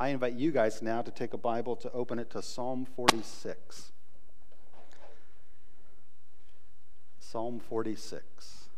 I invite you guys now to take a Bible to open it to Psalm 46. Psalm 46.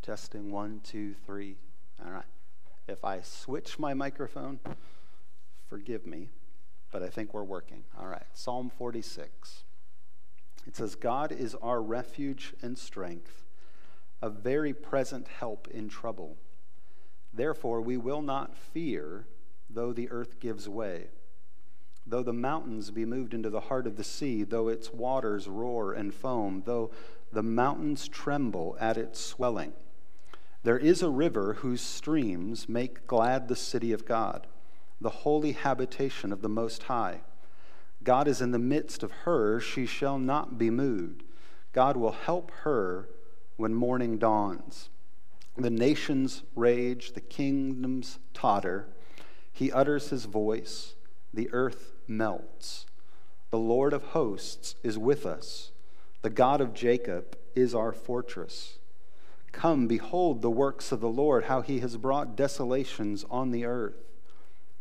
Testing one, two, three. All right. If I switch my microphone, forgive me, but I think we're working. All right. Psalm 46. It says, God is our refuge and strength, a very present help in trouble. Therefore, we will not fear, though the earth gives way, though the mountains be moved into the heart of the sea, though its waters roar and foam, though the mountains tremble at its swelling. There is a river whose streams make glad the city of God, the holy habitation of the Most High. God is in the midst of her, she shall not be moved. God will help her when morning dawns. The nations rage, the kingdoms totter. He utters his voice, the earth melts. The Lord of hosts is with us. The God of Jacob is our fortress. Come, behold the works of the Lord, how he has brought desolations on the earth.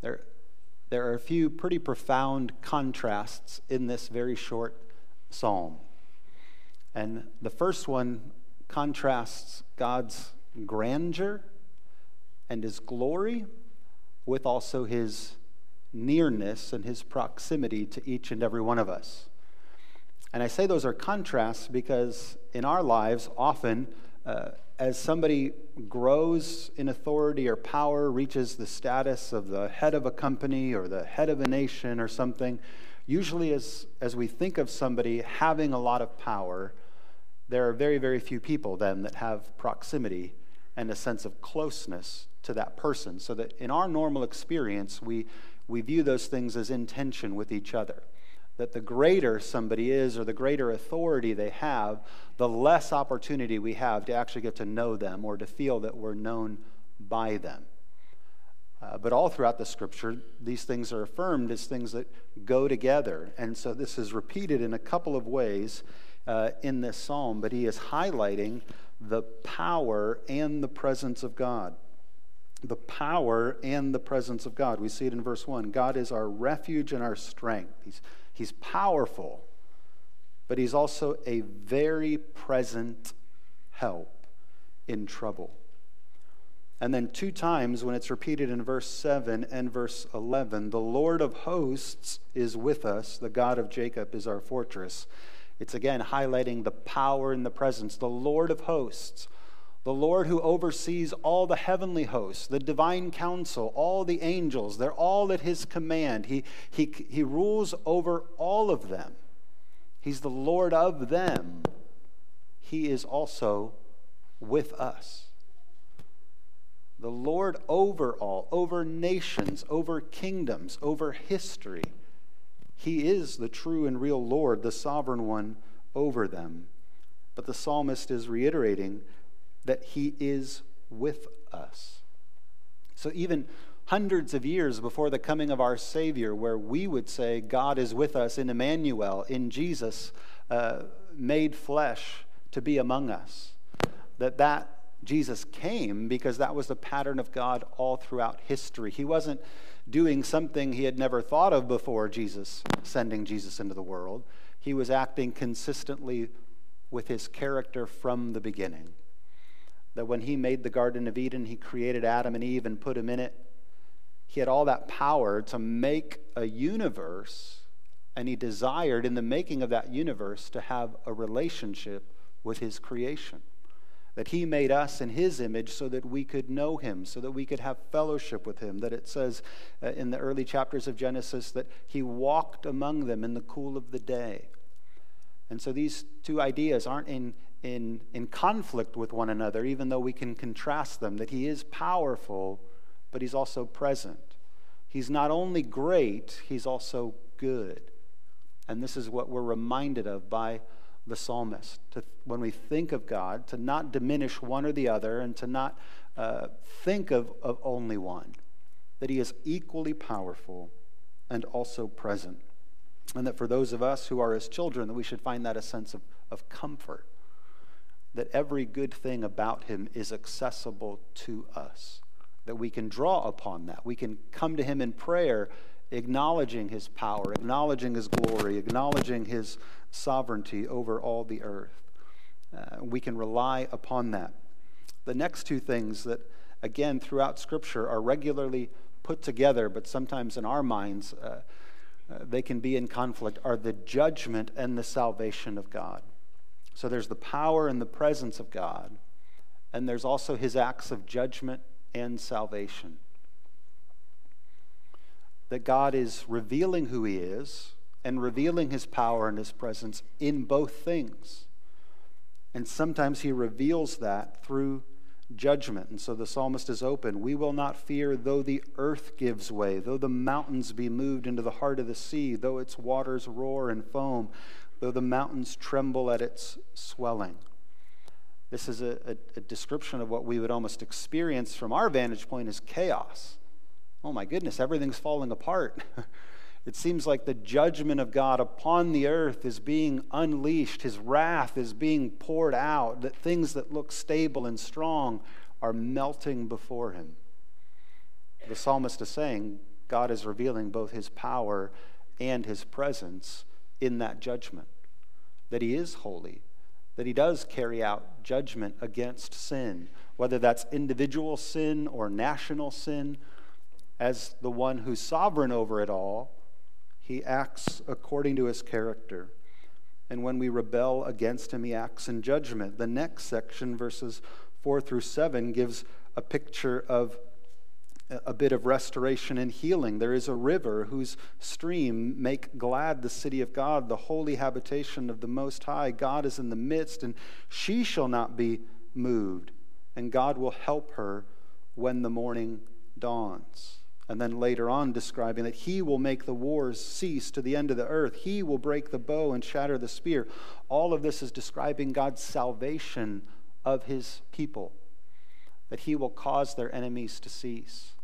There, there are a few pretty profound contrasts in this very short psalm. And the first one contrasts God's grandeur and his glory with also his nearness and his proximity to each and every one of us. And I say those are contrasts because in our lives, often, uh, as somebody grows in authority or power, reaches the status of the head of a company or the head of a nation or something, usually as, as we think of somebody having a lot of power, there are very, very few people then that have proximity and a sense of closeness to that person. So that in our normal experience, we, we view those things as in tension with each other that the greater somebody is or the greater authority they have, the less opportunity we have to actually get to know them or to feel that we're known by them. Uh, but all throughout the scripture, these things are affirmed as things that go together. And so this is repeated in a couple of ways uh, in this psalm, but he is highlighting the power and the presence of God. The power and the presence of God. We see it in verse 1. God is our refuge and our strength. He's He's powerful, but he's also a very present help in trouble. And then, two times when it's repeated in verse 7 and verse 11, the Lord of hosts is with us, the God of Jacob is our fortress. It's again highlighting the power and the presence. The Lord of hosts, the Lord who oversees all the heavenly hosts, the divine council, all the angels, they're all at his command. He, he, he rules over all of them. He's the Lord of them. He is also with us. The Lord over all, over nations, over kingdoms, over history. He is the true and real Lord, the sovereign one over them. But the psalmist is reiterating that he is with us. So even hundreds of years before the coming of our Savior, where we would say God is with us in Emmanuel, in Jesus uh, made flesh to be among us, that that Jesus came because that was the pattern of God all throughout history. He wasn't doing something he had never thought of before Jesus sending Jesus into the world. He was acting consistently with his character from the beginning that when he made the Garden of Eden, he created Adam and Eve and put him in it. He had all that power to make a universe, and he desired in the making of that universe to have a relationship with his creation. that he made us in his image so that we could know him, so that we could have fellowship with him. That it says uh, in the early chapters of Genesis that he walked among them in the cool of the day. And so these two ideas aren't in, in, in conflict with one another, even though we can contrast them, that he is powerful, but he's also present. He's not only great, he's also good. And this is what we're reminded of by the psalmist. To, when we think of God, to not diminish one or the other and to not uh, think of, of only one, that he is equally powerful and also present. And that for those of us who are his children, that we should find that a sense of, of comfort. That every good thing about him is accessible to us. That we can draw upon that. We can come to him in prayer, acknowledging his power, acknowledging his glory, acknowledging his sovereignty over all the earth. Uh, we can rely upon that. The next two things that, again, throughout Scripture are regularly put together, but sometimes in our minds, uh, uh, they can be in conflict, are the judgment and the salvation of God. So there's the power and the presence of God, and there's also his acts of judgment and salvation. That God is revealing who he is and revealing his power and his presence in both things. And sometimes he reveals that through judgment. And so the psalmist is open. We will not fear though the earth gives way, though the mountains be moved into the heart of the sea, though its waters roar and foam, though the mountains tremble at its swelling. This is a, a, a description of what we would almost experience from our vantage point as chaos. Oh my goodness, everything's falling apart. It seems like the judgment of God upon the earth is being unleashed, his wrath is being poured out, that things that look stable and strong are melting before him. The psalmist is saying God is revealing both his power and his presence in that judgment, that he is holy, that he does carry out judgment against sin, whether that's individual sin or national sin, as the one who's sovereign over it all he acts according to his character. And when we rebel against him, he acts in judgment. The next section, verses 4 through 7, gives a picture of a bit of restoration and healing. There is a river whose stream make glad the city of God, the holy habitation of the Most High. God is in the midst, and she shall not be moved, and God will help her when the morning dawns. And then later on, describing that he will make the wars cease to the end of the earth. He will break the bow and shatter the spear. All of this is describing God's salvation of his people, that he will cause their enemies to cease,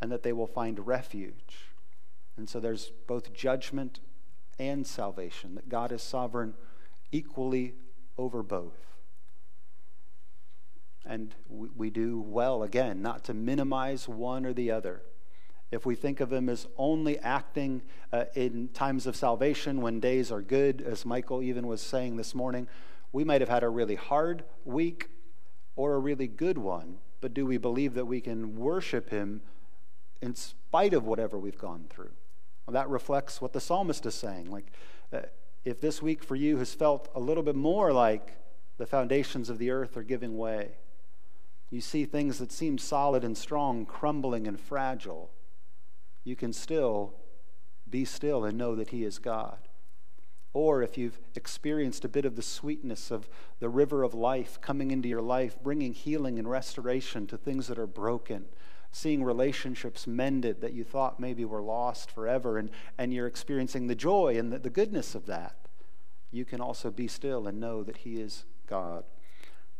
and that they will find refuge. And so there's both judgment and salvation, that God is sovereign equally over both. And we, we do well, again, not to minimize one or the other. If we think of him as only acting uh, in times of salvation when days are good, as Michael even was saying this morning, we might have had a really hard week or a really good one. But do we believe that we can worship him in spite of whatever we've gone through? Well, that reflects what the psalmist is saying. Like, uh, if this week for you has felt a little bit more like the foundations of the earth are giving way, you see things that seem solid and strong crumbling and fragile, you can still be still and know that He is God. Or if you've experienced a bit of the sweetness of the river of life coming into your life, bringing healing and restoration to things that are broken, seeing relationships mended that you thought maybe were lost forever, and, and you're experiencing the joy and the, the goodness of that, you can also be still and know that He is God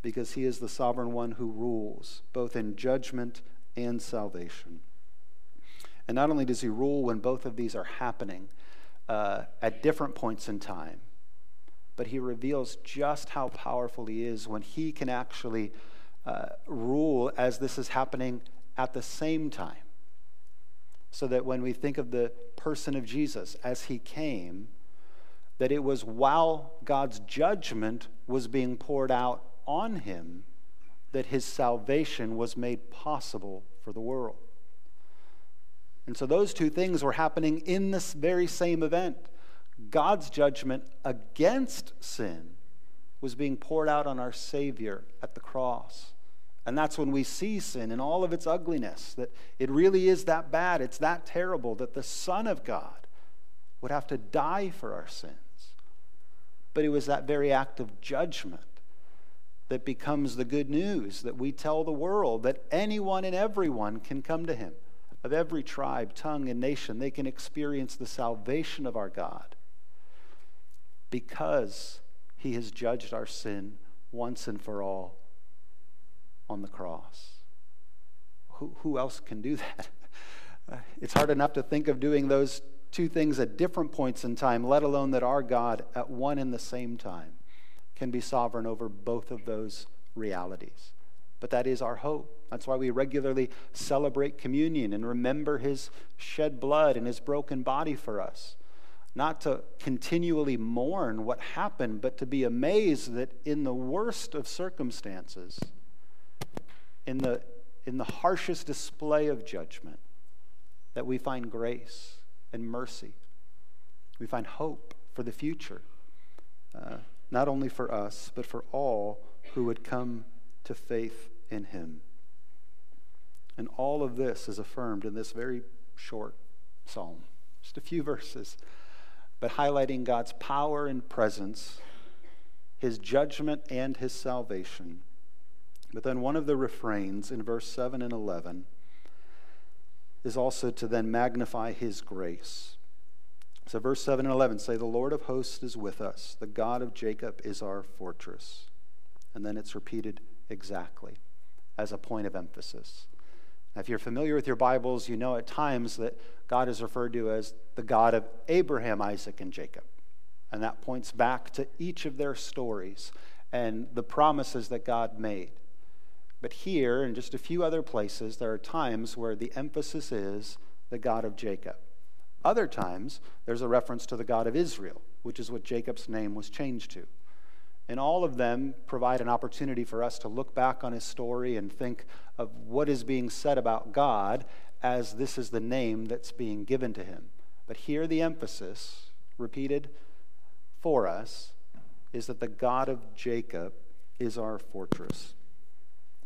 because he is the sovereign one who rules, both in judgment and salvation. And not only does he rule when both of these are happening uh, at different points in time, but he reveals just how powerful he is when he can actually uh, rule as this is happening at the same time. So that when we think of the person of Jesus as he came, that it was while God's judgment was being poured out on him that his salvation was made possible for the world. And so those two things were happening in this very same event God's judgment against sin was being poured out on our Savior at the cross. And that's when we see sin in all of its ugliness, that it really is that bad, it's that terrible, that the Son of God would have to die for our sins. But it was that very act of judgment that becomes the good news that we tell the world that anyone and everyone can come to Him. Of every tribe, tongue, and nation, they can experience the salvation of our God because He has judged our sin once and for all on the cross. Who, who else can do that? Uh, it's hard enough to think of doing those two things at different points in time, let alone that our God, at one and the same time, can be sovereign over both of those realities. But that is our hope. That's why we regularly celebrate communion and remember his shed blood and his broken body for us. Not to continually mourn what happened, but to be amazed that in the worst of circumstances, in the, in the harshest display of judgment, that we find grace and mercy. We find hope for the future, uh, not only for us, but for all who would come to faith in him. And all of this is affirmed in this very short psalm, just a few verses, but highlighting God's power and presence, his judgment and his salvation. But then one of the refrains in verse 7 and 11 is also to then magnify his grace. So, verse 7 and 11 say, The Lord of hosts is with us, the God of Jacob is our fortress. And then it's repeated exactly as a point of emphasis. Now, if you're familiar with your Bibles, you know at times that God is referred to as the God of Abraham, Isaac, and Jacob. And that points back to each of their stories and the promises that God made. But here, and just a few other places, there are times where the emphasis is the God of Jacob. Other times, there's a reference to the God of Israel, which is what Jacob's name was changed to. And all of them provide an opportunity for us to look back on his story and think of what is being said about God as this is the name that's being given to him. But here, the emphasis, repeated for us, is that the God of Jacob is our fortress.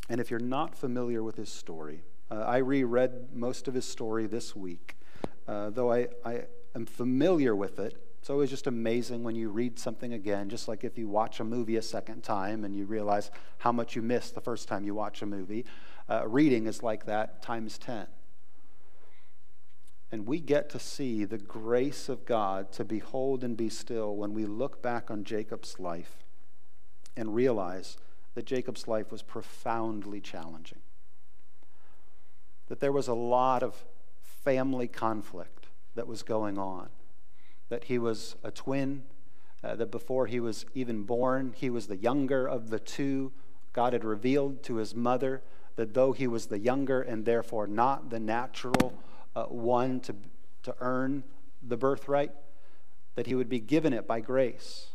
And if you're not familiar with his story, uh, I reread most of his story this week. Uh, though I, I am familiar with it, it's always just amazing when you read something again, just like if you watch a movie a second time and you realize how much you missed the first time you watch a movie. Uh, reading is like that times 10. And we get to see the grace of God to behold and be still when we look back on Jacob's life and realize that Jacob's life was profoundly challenging. That there was a lot of family conflict that was going on. That he was a twin, uh, that before he was even born, he was the younger of the two. God had revealed to his mother that though he was the younger and therefore not the natural uh, one to, to earn the birthright, that he would be given it by grace.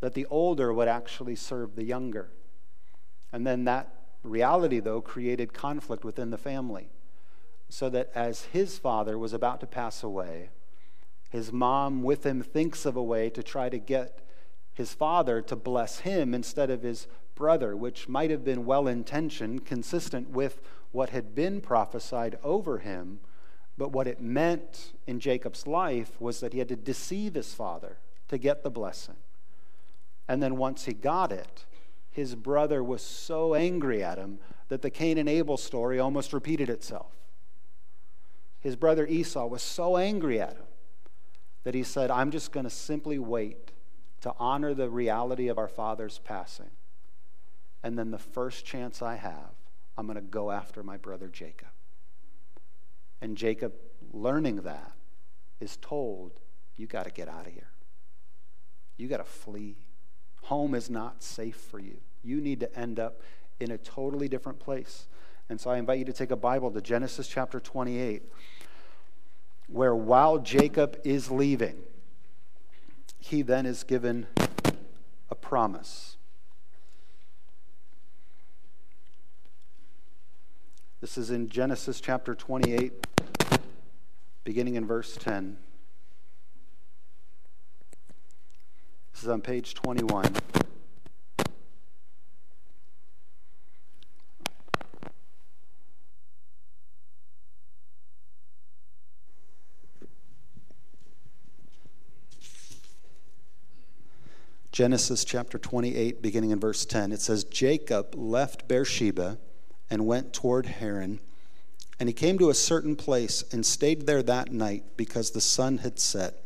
That the older would actually serve the younger and then that reality, though, created conflict within the family. So that as his father was about to pass away, his mom with him thinks of a way to try to get his father to bless him instead of his brother, which might have been well intentioned, consistent with what had been prophesied over him. But what it meant in Jacob's life was that he had to deceive his father to get the blessing. And then once he got it, his brother was so angry at him that the Cain and Abel story almost repeated itself. His brother Esau was so angry at him that he said, I'm just going to simply wait to honor the reality of our father's passing. And then the first chance I have, I'm going to go after my brother Jacob. And Jacob, learning that, is told, You got to get out of here. You got to flee. Home is not safe for you. You need to end up in a totally different place. And so I invite you to take a Bible to Genesis chapter 28, where while Jacob is leaving, he then is given a promise. This is in Genesis chapter 28, beginning in verse 10. This is on page 21. Genesis chapter 28, beginning in verse 10, it says, Jacob left Beersheba and went toward Haran. And he came to a certain place and stayed there that night because the sun had set.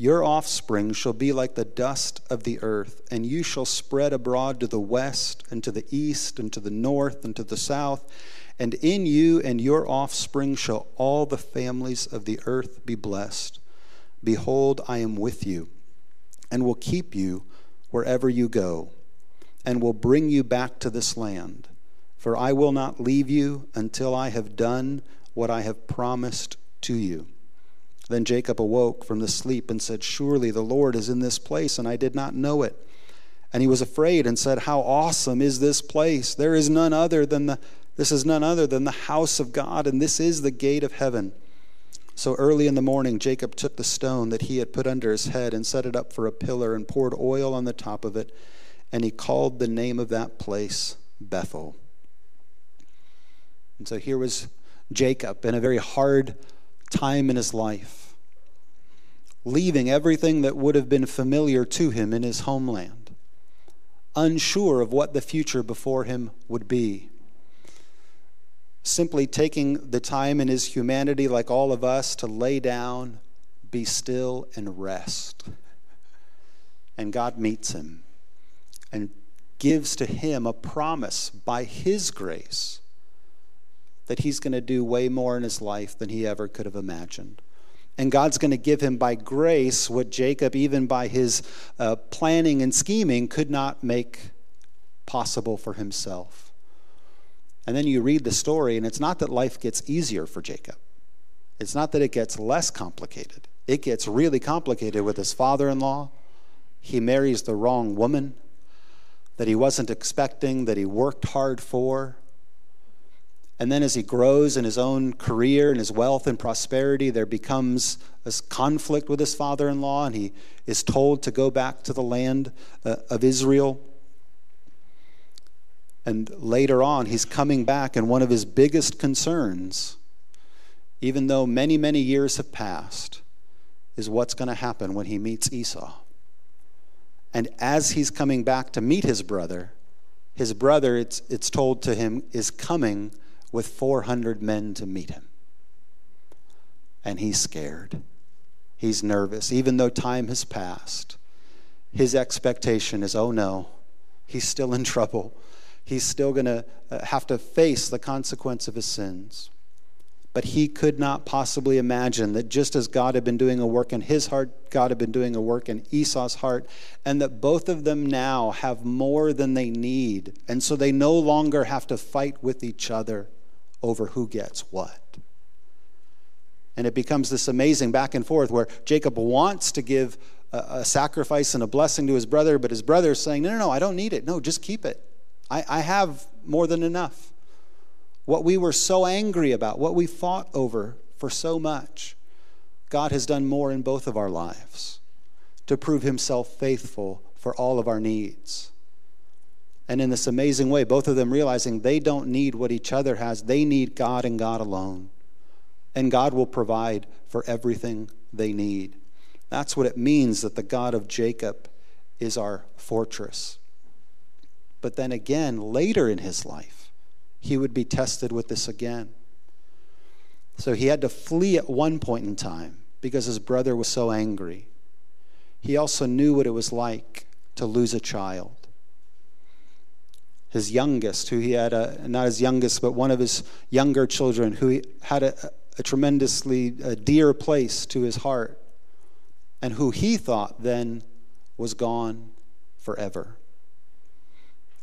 Your offspring shall be like the dust of the earth, and you shall spread abroad to the west, and to the east, and to the north, and to the south. And in you and your offspring shall all the families of the earth be blessed. Behold, I am with you, and will keep you wherever you go, and will bring you back to this land for I will not leave you until I have done what I have promised to you. Then Jacob awoke from the sleep and said, Surely the Lord is in this place, and I did not know it. And he was afraid and said, How awesome is this place! There is none other than the this is none other than the house of God, and this is the gate of heaven. So early in the morning, Jacob took the stone that he had put under his head and set it up for a pillar and poured oil on the top of it, and he called the name of that place Bethel. And so here was Jacob in a very hard time in his life, leaving everything that would have been familiar to him in his homeland, unsure of what the future before him would be. Simply taking the time in his humanity, like all of us, to lay down, be still, and rest. And God meets him and gives to him a promise by his grace that he's going to do way more in his life than he ever could have imagined. And God's going to give him by grace what Jacob, even by his uh, planning and scheming, could not make possible for himself. And then you read the story, and it's not that life gets easier for Jacob. It's not that it gets less complicated. It gets really complicated with his father in law. He marries the wrong woman that he wasn't expecting, that he worked hard for. And then as he grows in his own career and his wealth and prosperity, there becomes this conflict with his father in law, and he is told to go back to the land uh, of Israel. And later on, he's coming back, and one of his biggest concerns, even though many, many years have passed, is what's going to happen when he meets Esau. And as he's coming back to meet his brother, his brother, it's, it's told to him, is coming with 400 men to meet him. And he's scared. He's nervous. Even though time has passed, his expectation is oh no, he's still in trouble. He's still going to uh, have to face the consequence of his sins. But he could not possibly imagine that just as God had been doing a work in his heart, God had been doing a work in Esau's heart, and that both of them now have more than they need. And so they no longer have to fight with each other over who gets what. And it becomes this amazing back and forth where Jacob wants to give a, a sacrifice and a blessing to his brother, but his brother is saying, No, no, no, I don't need it. No, just keep it. I, I have more than enough. What we were so angry about, what we fought over for so much, God has done more in both of our lives to prove himself faithful for all of our needs. And in this amazing way, both of them realizing they don't need what each other has, they need God and God alone. And God will provide for everything they need. That's what it means that the God of Jacob is our fortress. But then again, later in his life, he would be tested with this again. So he had to flee at one point in time because his brother was so angry. He also knew what it was like to lose a child his youngest, who he had, a, not his youngest, but one of his younger children, who he had a, a tremendously a dear place to his heart, and who he thought then was gone forever.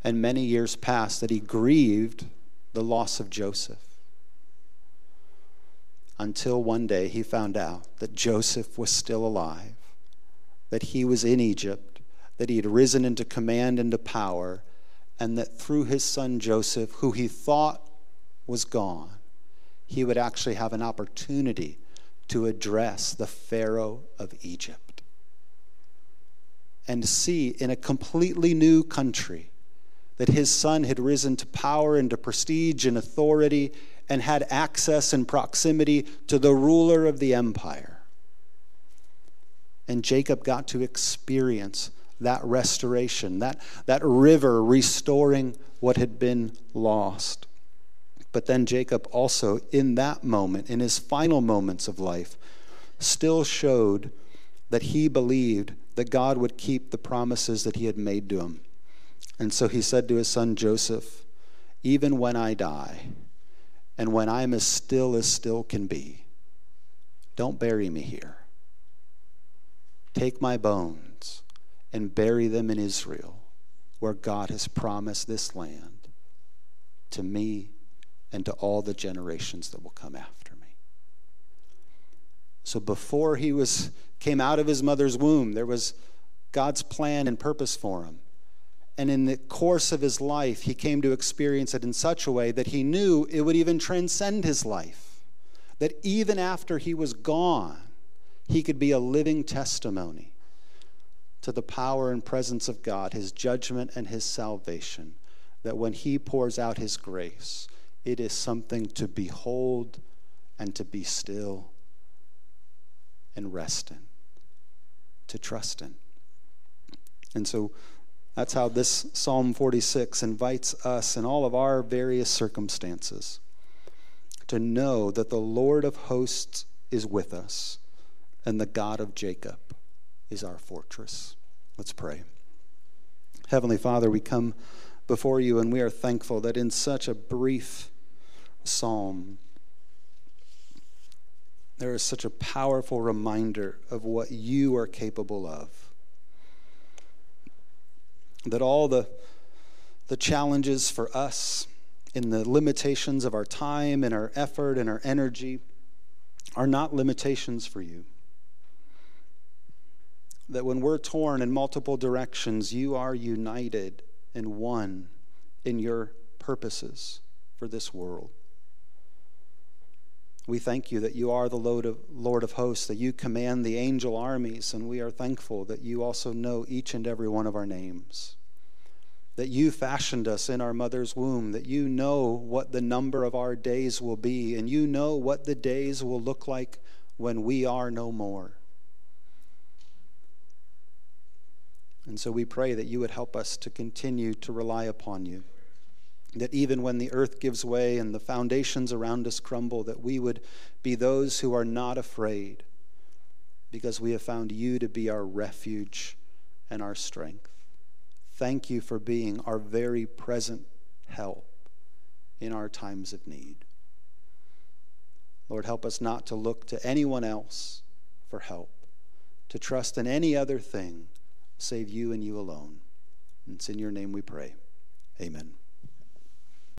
And many years passed that he grieved the loss of Joseph. Until one day he found out that Joseph was still alive, that he was in Egypt, that he had risen into command and to power, and that through his son Joseph, who he thought was gone, he would actually have an opportunity to address the Pharaoh of Egypt and see in a completely new country that his son had risen to power and to prestige and authority and had access and proximity to the ruler of the empire. And Jacob got to experience that restoration, that, that river restoring what had been lost. But then Jacob also, in that moment, in his final moments of life, still showed that he believed that God would keep the promises that he had made to him. And so he said to his son Joseph, Even when I die, and when I'm as still as still can be, don't bury me here. Take my bones and bury them in Israel, where God has promised this land to me and to all the generations that will come after me. So before he was came out of his mother's womb, there was God's plan and purpose for him. And in the course of his life, he came to experience it in such a way that he knew it would even transcend his life. That even after he was gone, he could be a living testimony to the power and presence of God, his judgment and his salvation. That when he pours out his grace, it is something to behold and to be still and rest in, to trust in. And so, that's how this Psalm 46 invites us in all of our various circumstances to know that the Lord of hosts is with us and the God of Jacob is our fortress. Let's pray. Heavenly Father, we come before you and we are thankful that in such a brief psalm, there is such a powerful reminder of what you are capable of that all the, the challenges for us in the limitations of our time and our effort and our energy are not limitations for you. That when we're torn in multiple directions, you are united and one in your purposes for this world. We thank you that you are the Lord of, hosts, that you command the angel armies, and we are thankful that you also know each and every one of our names. That you fashioned us in our mother's womb, that you know what the number of our days will be, and you know what the days will look like when we are no more. And so we pray that you would help us to continue to rely upon you that even when the earth gives way and the foundations around us crumble, that we would be those who are not afraid because we have found you to be our refuge and our strength. Thank you for being our very present help in our times of need. Lord, help us not to look to anyone else for help, to trust in any other thing save you and you alone. And it's in your name we pray. Amen.